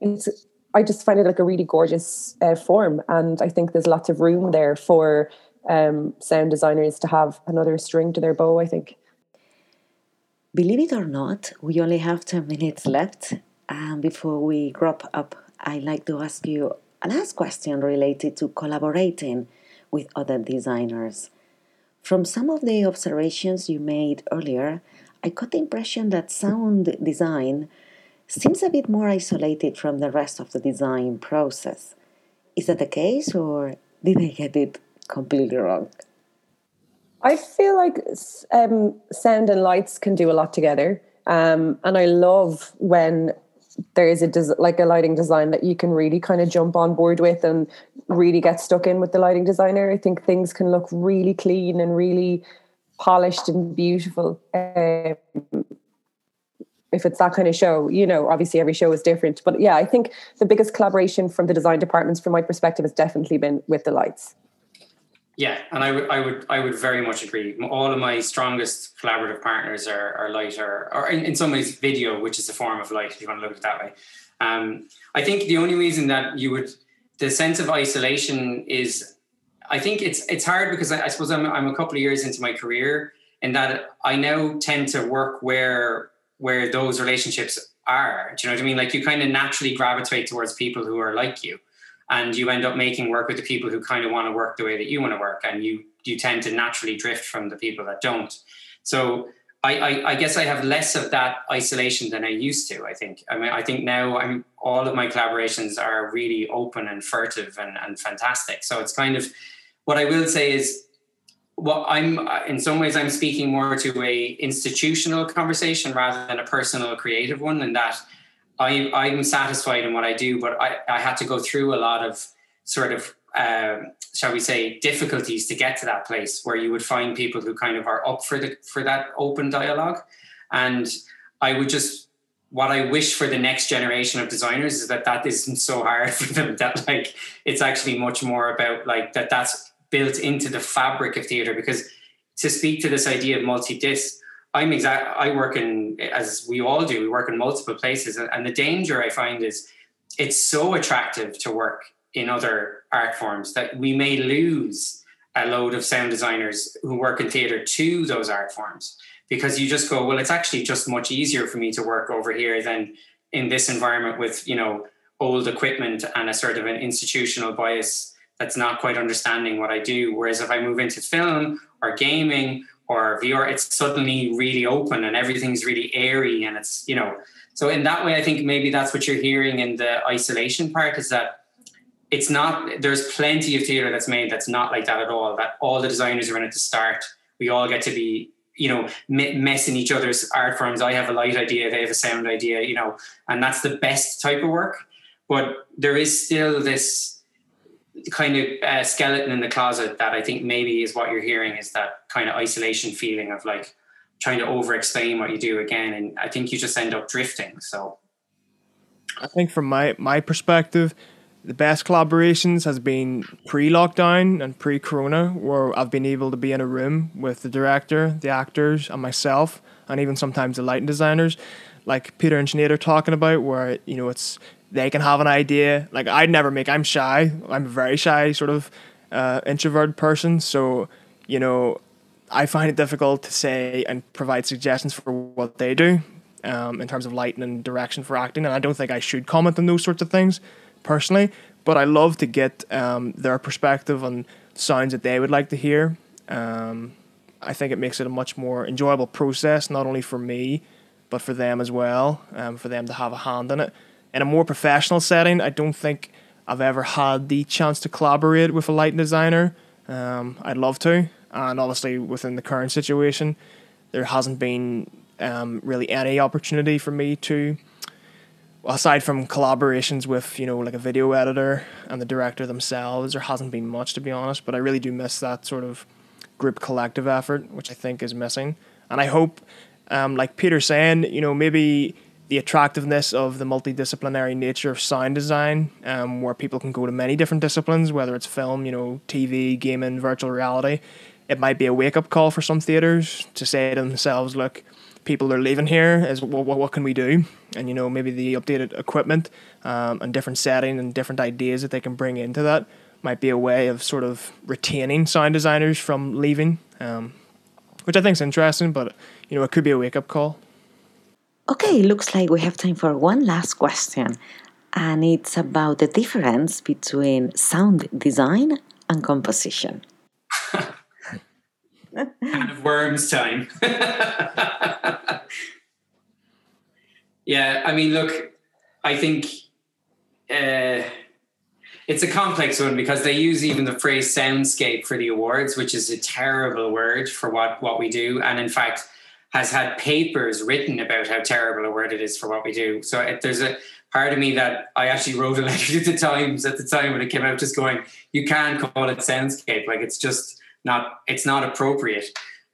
it's I just find it like a really gorgeous uh, form, and I think there's lots of room there for um, sound designers to have another string to their bow. I think. Believe it or not, we only have 10 minutes left. And before we wrap up, I'd like to ask you a last question related to collaborating with other designers. From some of the observations you made earlier, I got the impression that sound design seems a bit more isolated from the rest of the design process. Is that the case, or did I get it completely wrong? I feel like um, sound and lights can do a lot together. Um, and I love when there is a des- like a lighting design that you can really kind of jump on board with and really get stuck in with the lighting designer. I think things can look really clean and really polished and beautiful. Um, if it's that kind of show, you know, obviously every show is different. But yeah, I think the biggest collaboration from the design departments, from my perspective, has definitely been with the lights. Yeah, and I would, I would, I would very much agree. All of my strongest collaborative partners are, are light, or, or in, in some ways, video, which is a form of light, if you want to look at it that way. Um, I think the only reason that you would, the sense of isolation is, I think it's it's hard because I, I suppose I'm I'm a couple of years into my career, and that I now tend to work where where those relationships are. Do you know what I mean? Like you kind of naturally gravitate towards people who are like you and you end up making work with the people who kind of want to work the way that you want to work and you you tend to naturally drift from the people that don't so I, I, I guess I have less of that isolation than I used to. I think. I mean, I think now I'm all of my collaborations are really open and furtive and, and fantastic. So it's kind of what I will say is what I'm uh, in some ways I'm speaking more to a institutional conversation rather than a personal creative one, and that I, I'm satisfied in what I do, but I, I had to go through a lot of sort of, um, shall we say, difficulties to get to that place where you would find people who kind of are up for the for that open dialogue. And I would just, what I wish for the next generation of designers is that that isn't so hard for them. That like it's actually much more about like that that's built into the fabric of theater because to speak to this idea of multi-disc I'm exact. I work in as we all do. We work in multiple places, and the danger I find is it's so attractive to work in other art forms that we may lose a load of sound designers who work in theater to those art forms because you just go, well, it's actually just much easier for me to work over here than in this environment with you know old equipment and a sort of an institutional bias that's not quite understanding what I do. Whereas if I move into film or gaming or VR, it's suddenly really open and everything's really airy and it's, you know, so in that way, I think maybe that's what you're hearing in the isolation part is that it's not, there's plenty of theater that's made that's not like that at all, that all the designers are in it to start. We all get to be, you know, messing each other's art forms. I have a light idea, they have a sound idea, you know, and that's the best type of work. But there is still this, kind of uh, skeleton in the closet that I think maybe is what you're hearing is that kind of isolation feeling of like trying to over explain what you do again. And I think you just end up drifting. So I think from my, my perspective, the best collaborations has been pre-lockdown and pre-corona where I've been able to be in a room with the director, the actors and myself and even sometimes the lighting designers, like Peter and Sinead are talking about, where you know it's they can have an idea. Like I'd never make. I'm shy. I'm a very shy sort of uh, introvert person. So you know, I find it difficult to say and provide suggestions for what they do um, in terms of lighting and direction for acting. And I don't think I should comment on those sorts of things personally. But I love to get um, their perspective on sounds that they would like to hear. Um, I think it makes it a much more enjoyable process, not only for me, but for them as well, um, for them to have a hand in it. In a more professional setting, I don't think I've ever had the chance to collaborate with a lighting designer. Um, I'd love to, and obviously within the current situation, there hasn't been um, really any opportunity for me to, aside from collaborations with you know like a video editor and the director themselves, there hasn't been much to be honest. But I really do miss that sort of group collective effort, which I think is missing. And I hope, um, like Peter saying, you know maybe the attractiveness of the multidisciplinary nature of sound design, um, where people can go to many different disciplines, whether it's film, you know, TV, gaming, virtual reality. It might be a wake up call for some theaters to say to themselves, look, people are leaving here is what, what, what can we do and you know maybe the updated equipment um, and different setting and different ideas that they can bring into that might be a way of sort of retaining sound designers from leaving um, which i think is interesting but you know it could be a wake-up call okay looks like we have time for one last question and it's about the difference between sound design and composition kind of worms time. yeah, I mean, look, I think uh, it's a complex one because they use even the phrase soundscape for the awards, which is a terrible word for what, what we do. And in fact, has had papers written about how terrible a word it is for what we do. So it, there's a part of me that I actually wrote a letter to the Times at the time when it came out, just going, "You can't call it soundscape. Like it's just not it's not appropriate.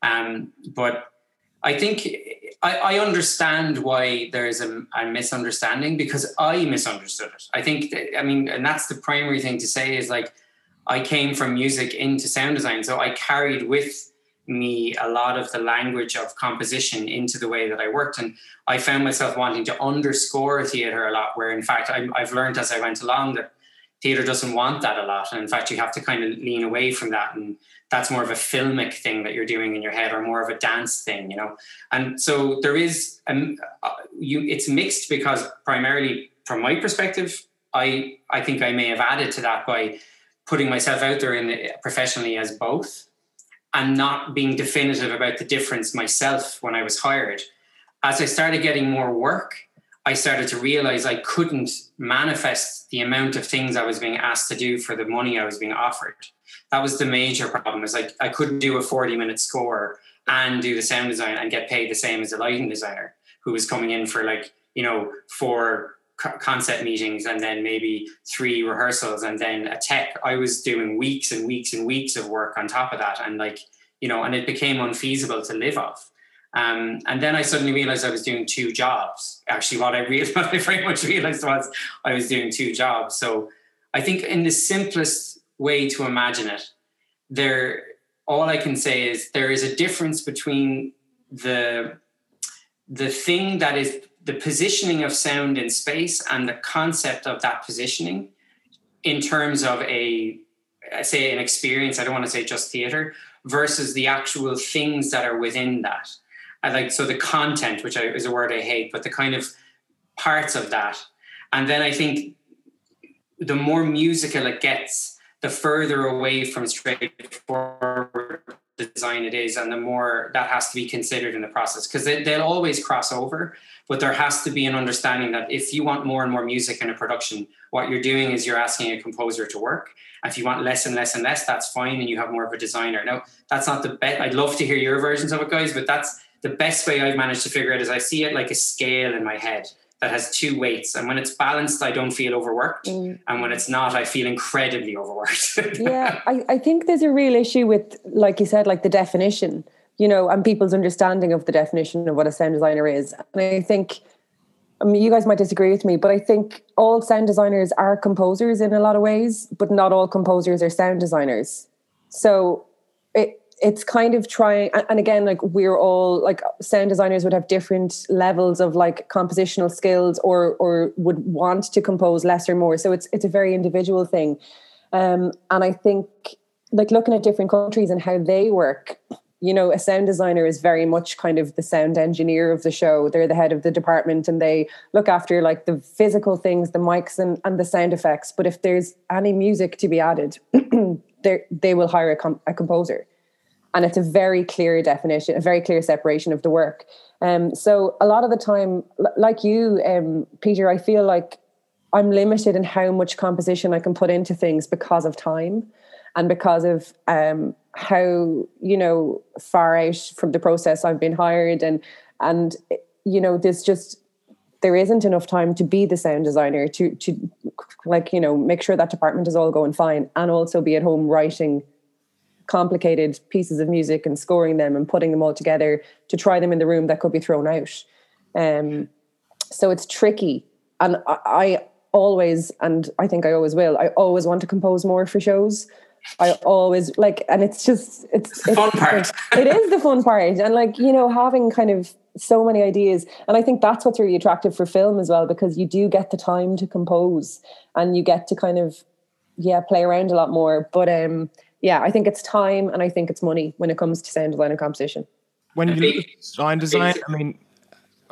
Um, but I think I, I, understand why there is a, a, misunderstanding because I misunderstood it. I think I mean, and that's the primary thing to say is like I came from music into sound design, so I carried with me a lot of the language of composition into the way that I worked, and I found myself wanting to underscore theater a lot. Where in fact I, I've learned as I went along that theater doesn't want that a lot, and in fact you have to kind of lean away from that. And that's more of a filmic thing that you're doing in your head or more of a dance thing you know? And so there is um, uh, you it's mixed because primarily from my perspective i i think i may have added to that by putting myself out there in the, professionally as both and not being definitive about the difference myself when i was hired. As i started getting more work I started to realize I couldn't manifest the amount of things I was being asked to do for the money I was being offered. That was the major problem is like I couldn't do a 40 minute score and do the sound design and get paid the same as a lighting designer who was coming in for like you know four concept meetings and then maybe three rehearsals and then a tech i was doing weeks and weeks and weeks of work on top of that and like you know and it became unfeasible to live off um, and then I suddenly realized I was doing two jobs. Actually, what I realized, what I very much realized was I was doing two jobs. So I think in the simplest way to imagine it. There, all I can say is there is a difference between the the thing that is the positioning of sound in space and the concept of that positioning in terms of a say an experience i don't want to say just theater versus the actual things that are within that. I like so the content which I, is a word i hate but the kind of parts of that. And then i think the more musical it gets the further away from straightforward design it is and the more that has to be considered in the process. Because they, will always cross over but there has to be an understanding that if you want more and more music in a production what you're doing is you're asking a composer to work if you want less and less and less that's fine and you have more of a designer now that's not the best i'd love to hear your versions of it guys but that's the best way i've managed to figure out is i see it like a scale in my head that has two weights. And when it's balanced, I don't feel overworked. Mm. And when it's not, I feel incredibly overworked. yeah, I, I think there's a real issue with, like you said, like the definition, you know, and people's understanding of the definition of what a sound designer is. And I think, I mean, you guys might disagree with me, but I think all sound designers are composers in a lot of ways, but not all composers are sound designers. So it, it's kind of trying and again like we're all like sound designers would have different levels of like compositional skills or or would want to compose less or more so it's it's a very individual thing um and i think like looking at different countries and how they work you know a sound designer is very much kind of the sound engineer of the show. They're the head of the department and they look after like the physical things the mics and, and the sound effects. But if there's any music to be added they will hire a, com- a composer. And it's a very clear definition, a very clear separation of the work. Um, so a lot of the time, like you, um, Peter, I feel like I'm limited in how much composition I can put into things because of time and because of um, how you know far out from the process I've been hired and and you know there's just there isn't enough time to be the sound designer to to like you know make sure that department is all going fine and also be at home writing complicated pieces of music and scoring them and putting them all together to try them in the room that could be thrown out. Um, so it's tricky. And I, I always, and I think I always will, I always want to compose more for shows. I always like, and it's just, it's, it's fun part. it is the fun part. And like, you know, having kind of so many ideas. And I think that's what's really attractive for film as well, because you do get the time to compose and you get to kind of, yeah, play around a lot more. But, um, yeah, I think it's time and I think it's money when it comes to sound design and composition. When you look at sound design, I mean,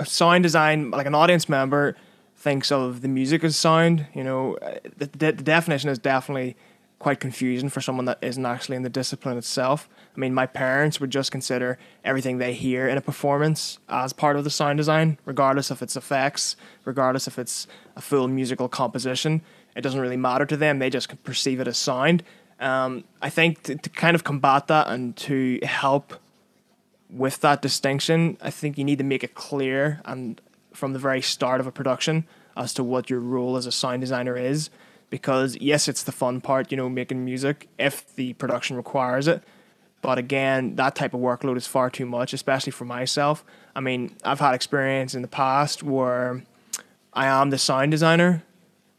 sound design, like an audience member thinks of the music as sound. You know, the, the, the definition is definitely quite confusing for someone that isn't actually in the discipline itself. I mean, my parents would just consider everything they hear in a performance as part of the sound design, regardless if it's effects, regardless if it's a full musical composition. It doesn't really matter to them. They just perceive it as sound. Um, I think to, to kind of combat that and to help with that distinction, I think you need to make it clear and from the very start of a production as to what your role as a sound designer is. Because yes, it's the fun part, you know, making music if the production requires it. But again, that type of workload is far too much, especially for myself. I mean, I've had experience in the past where I am the sound designer,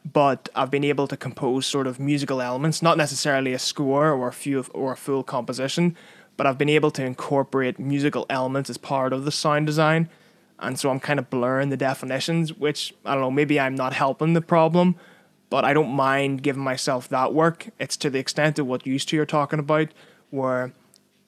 but I've been able to compose sort of musical elements, not necessarily a score or a few of, or a full composition, but I've been able to incorporate musical elements as part of the sound design. And so I'm kind of blurring the definitions, which I don't know, maybe I'm not helping the problem, but I don't mind giving myself that work. It's to the extent of what you used to you're talking about, where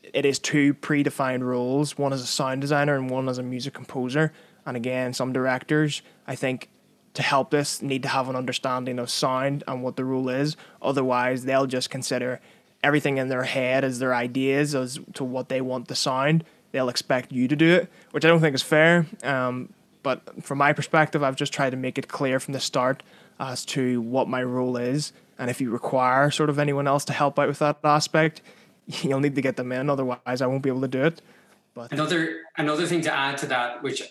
it is two predefined roles, one as a sound designer and one as a music composer. And again, some directors, I think to help this need to have an understanding of sound and what the rule is. Otherwise, they'll just consider everything in their head as their ideas as to what they want the sound. They'll expect you to do it, which I don't think is fair. Um, but from my perspective, I've just tried to make it clear from the start as to what my role is. And if you require sort of anyone else to help out with that aspect, you'll need to get them in. Otherwise, I won't be able to do it. But another another thing to add to that, which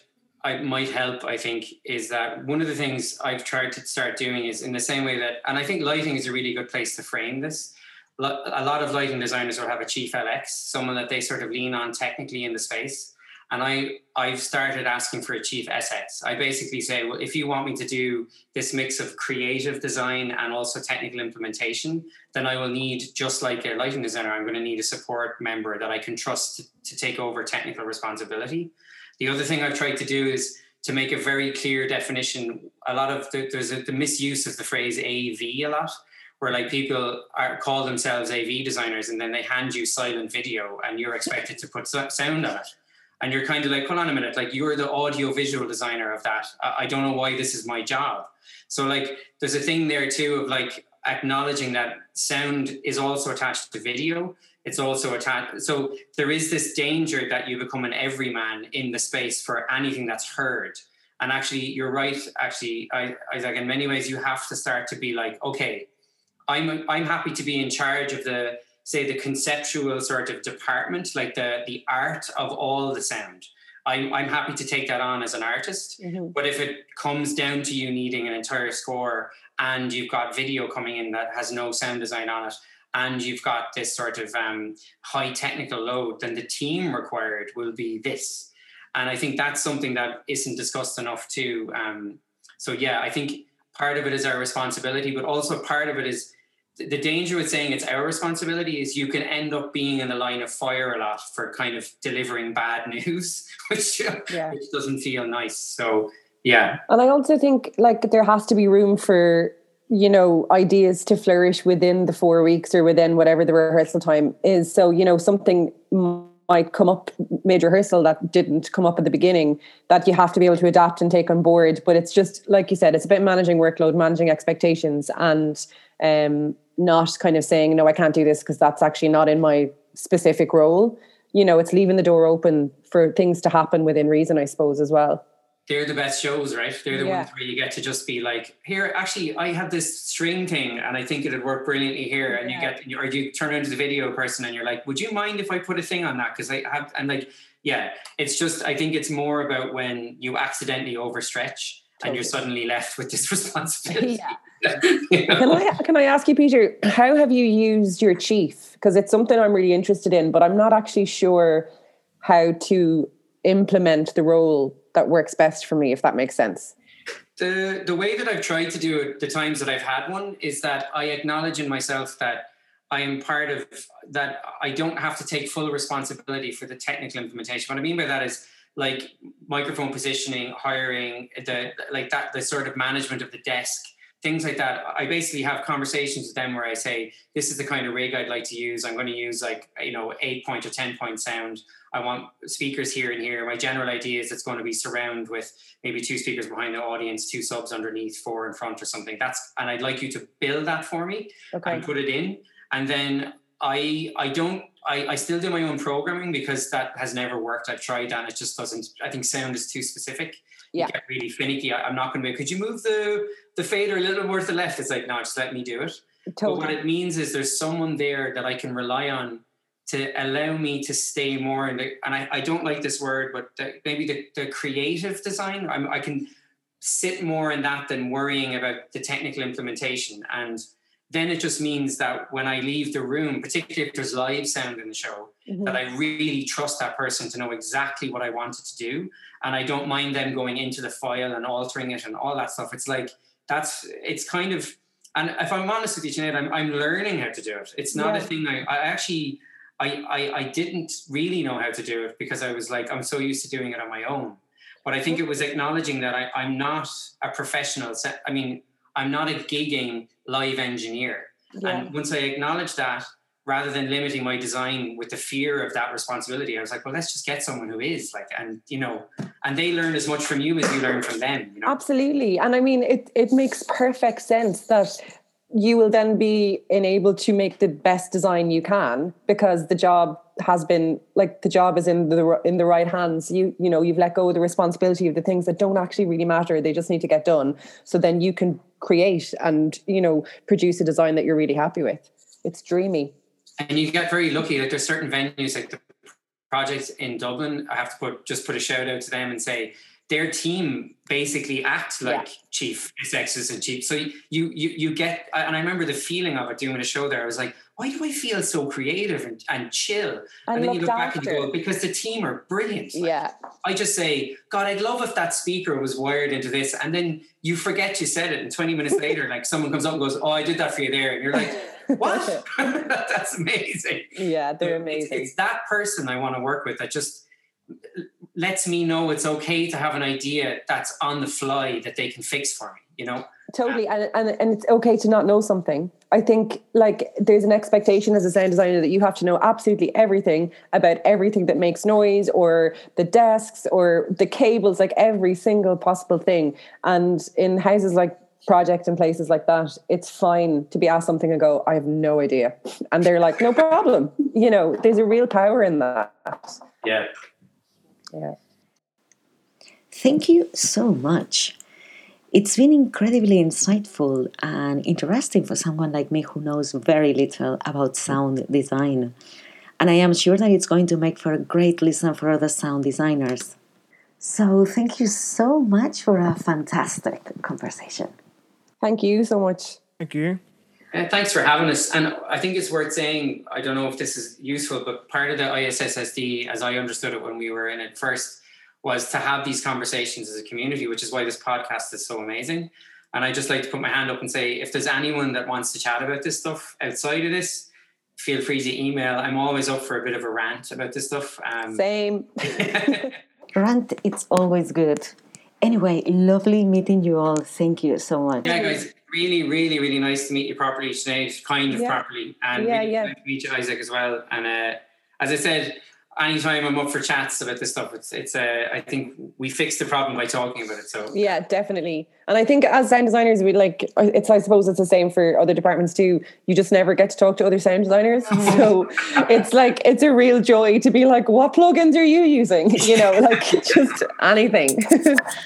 I might help, I think, is that one of the things I've tried to start doing is in the same way that, and I think lighting is a really good place to frame this. A lot of lighting designers will have a chief LX, someone that they sort of lean on technically in the space. And I, I've started asking for a chief SX. I basically say, well, if you want me to do this mix of creative design and also technical implementation, then I will need, just like a lighting designer, I'm going to need a support member that I can trust to, to take over technical responsibility. The other thing I've tried to do is to make a very clear definition. A lot of the, there's a, the misuse of the phrase AV a lot, where like people are call themselves AV designers and then they hand you silent video and you're expected to put sound on it. And you're kind of like, hold on a minute, like you're the audio visual designer of that. I don't know why this is my job. So like there's a thing there too of like acknowledging that sound is also attached to video it's also attached. So there is this danger that you become an everyman in the space for anything that's heard. And actually, you're right. Actually, I, Isaac, in many ways, you have to start to be like, okay, I'm I'm happy to be in charge of the say the conceptual sort of department, like the the art of all the sound. I'm I'm happy to take that on as an artist. Mm-hmm. But if it comes down to you needing an entire score and you've got video coming in that has no sound design on it, and you've got this sort of um, high technical load, then the team required will be this. And I think that's something that isn't discussed enough too. Um, so yeah, I think part of it is our responsibility, but also part of it is the danger with saying it's our responsibility is you can end up being in the line of fire a lot for kind of delivering bad news, which, yeah. which doesn't feel nice. So yeah. And I also think like there has to be room for you know ideas to flourish within the four weeks or within whatever the rehearsal time is so you know something might come up mid rehearsal that didn't come up at the beginning that you have to be able to adapt and take on board but it's just like you said it's about managing workload managing expectations and um, not kind of saying no i can't do this because that's actually not in my specific role you know it's leaving the door open for things to happen within reason i suppose as well they're the best shows, right? They're the yeah. ones where you get to just be like, here, actually, I have this string thing, and I think it'd work brilliantly here. And yeah. you get, or you turn into the video person, and you're like, would you mind if I put a thing on that? Because I have, and like, yeah, it's just, I think it's more about when you accidentally overstretch totally. and you're suddenly left with this responsibility. Yeah. you know? Can I can I ask you, Peter, how have you used your chief? Because it's something I'm really interested in, but I'm not actually sure how to implement the role that works best for me, if that makes sense. The the way that I've tried to do it, the times that I've had one, is that I acknowledge in myself that I am part of that. I don't have to take full responsibility for the technical implementation. What I mean by that is like microphone positioning, hiring, the like that, the sort of management of the desk, things like that. I basically have conversations with them where I say, "This is the kind of rig I'd like to use. I'm going to use like you know eight point or ten point sound." I want speakers here and here. My general idea is it's going to be surround with maybe two speakers behind the audience, two subs underneath, four in front or something. That's and I'd like you to build that for me okay. and put it in. And then I I don't I, I still do my own programming because that has never worked. I've tried and it just doesn't. I think sound is too specific. Yeah, you get really finicky. I, am not going to be. Could you move the the fader a little more to the left? It's like no, just let me do it. Totally. But what it means is there's someone there that I can rely on to allow me to stay more in the and I, I don't like this word but the, maybe the, the creative design I'm, i can sit more in that than worrying about the technical implementation and then it just means that when i leave the room particularly if there's live sound in the show mm-hmm. that i really trust that person to know exactly what i wanted to do and i don't mind them going into the file and altering it and all that stuff it's like that's it's kind of and if i'm honest with you Sinead, I'm, I'm learning how to do it it's not yeah. a thing I, I actually I, I, I didn't really know how to do it because I was like, I'm so used to doing it on my own. But I think it was acknowledging that I, I'm not a professional. I mean, I'm not a gigging live engineer. Yeah. And once I acknowledged that, rather than limiting my design with the fear of that responsibility, I was like, well, let's just get someone who is like, and you know, and they learn as much from you as you learn from them. You know? Absolutely, and I mean, it it makes perfect sense that you will then be enabled to make the best design you can because the job has been like the job is in the in the right hands. You you know you've let go of the responsibility of the things that don't actually really matter. They just need to get done. So then you can create and you know produce a design that you're really happy with. It's dreamy. And you get very lucky. Like there's certain venues like the projects in dublin i have to put just put a shout out to them and say their team basically act like yeah. chief executives and chief. So you you you get and I remember the feeling of it doing a show there. I was like, why do I feel so creative and, and chill? And, and then you look back and you go, because the team are brilliant. Like, yeah. I just say, God, I'd love if that speaker was wired into this. And then you forget you said it. And 20 minutes later, like someone comes up and goes, Oh, I did that for you there. And you're like, What? That's amazing. Yeah, they're amazing. It's, it's that person I want to work with that just lets me know it's okay to have an idea that's on the fly that they can fix for me you know? Totally and, and and it's okay to not know something. I think like there's an expectation as a sound designer that you have to know absolutely everything about everything that makes noise or the desks or the cables like every single possible thing. And in houses like project and places like that it's fine to be asked something and go i have no idea. And they're like no problem. You know there's a real power in that. Yeah yeah. Thank you so much. It's been incredibly insightful and interesting for someone like me who knows very little about sound design. And I am sure that it's going to make for a great listen for other sound designers. So, thank you so much for a fantastic conversation. Thank you so much. Thank you. Uh, thanks for having us. And I think it's worth saying, I don't know if this is useful, but part of the ISSSD, as I understood it when we were in it first, was to have these conversations as a community, which is why this podcast is so amazing. And I just like to put my hand up and say, if there's anyone that wants to chat about this stuff outside of this, feel free to email. I'm always up for a bit of a rant about this stuff. Um, Same. Rant, it's always good. Anyway, lovely meeting you all. Thank you so much. yeah, guys, really, really, really nice to meet you properly, Sinead, kind of Yeah. properly. And Yeah, really yeah. nice to meet you, Isaac, as well. And uh, as I said, anytime I'm up for chats about this stuff, it's, it's uh, I think we fix the problem by talking about it. So Yeah, definitely. And I think as sound designers, we like it's. I suppose it's the same for other departments too. You just never get to talk to other sound designers, so it's like it's a real joy to be like, "What plugins are you using?" You know, like just anything. have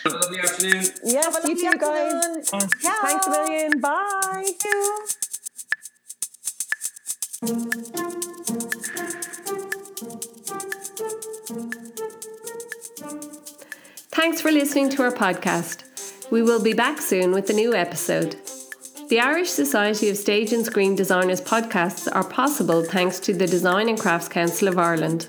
a lovely afternoon. yes, you too, guys. Thanks a million. Bye. Thanks for listening to our podcast. We will be back soon with a new episode. The Irish Society of Stage and Screen Designers podcasts are possible thanks to the Design and Crafts Council of Ireland.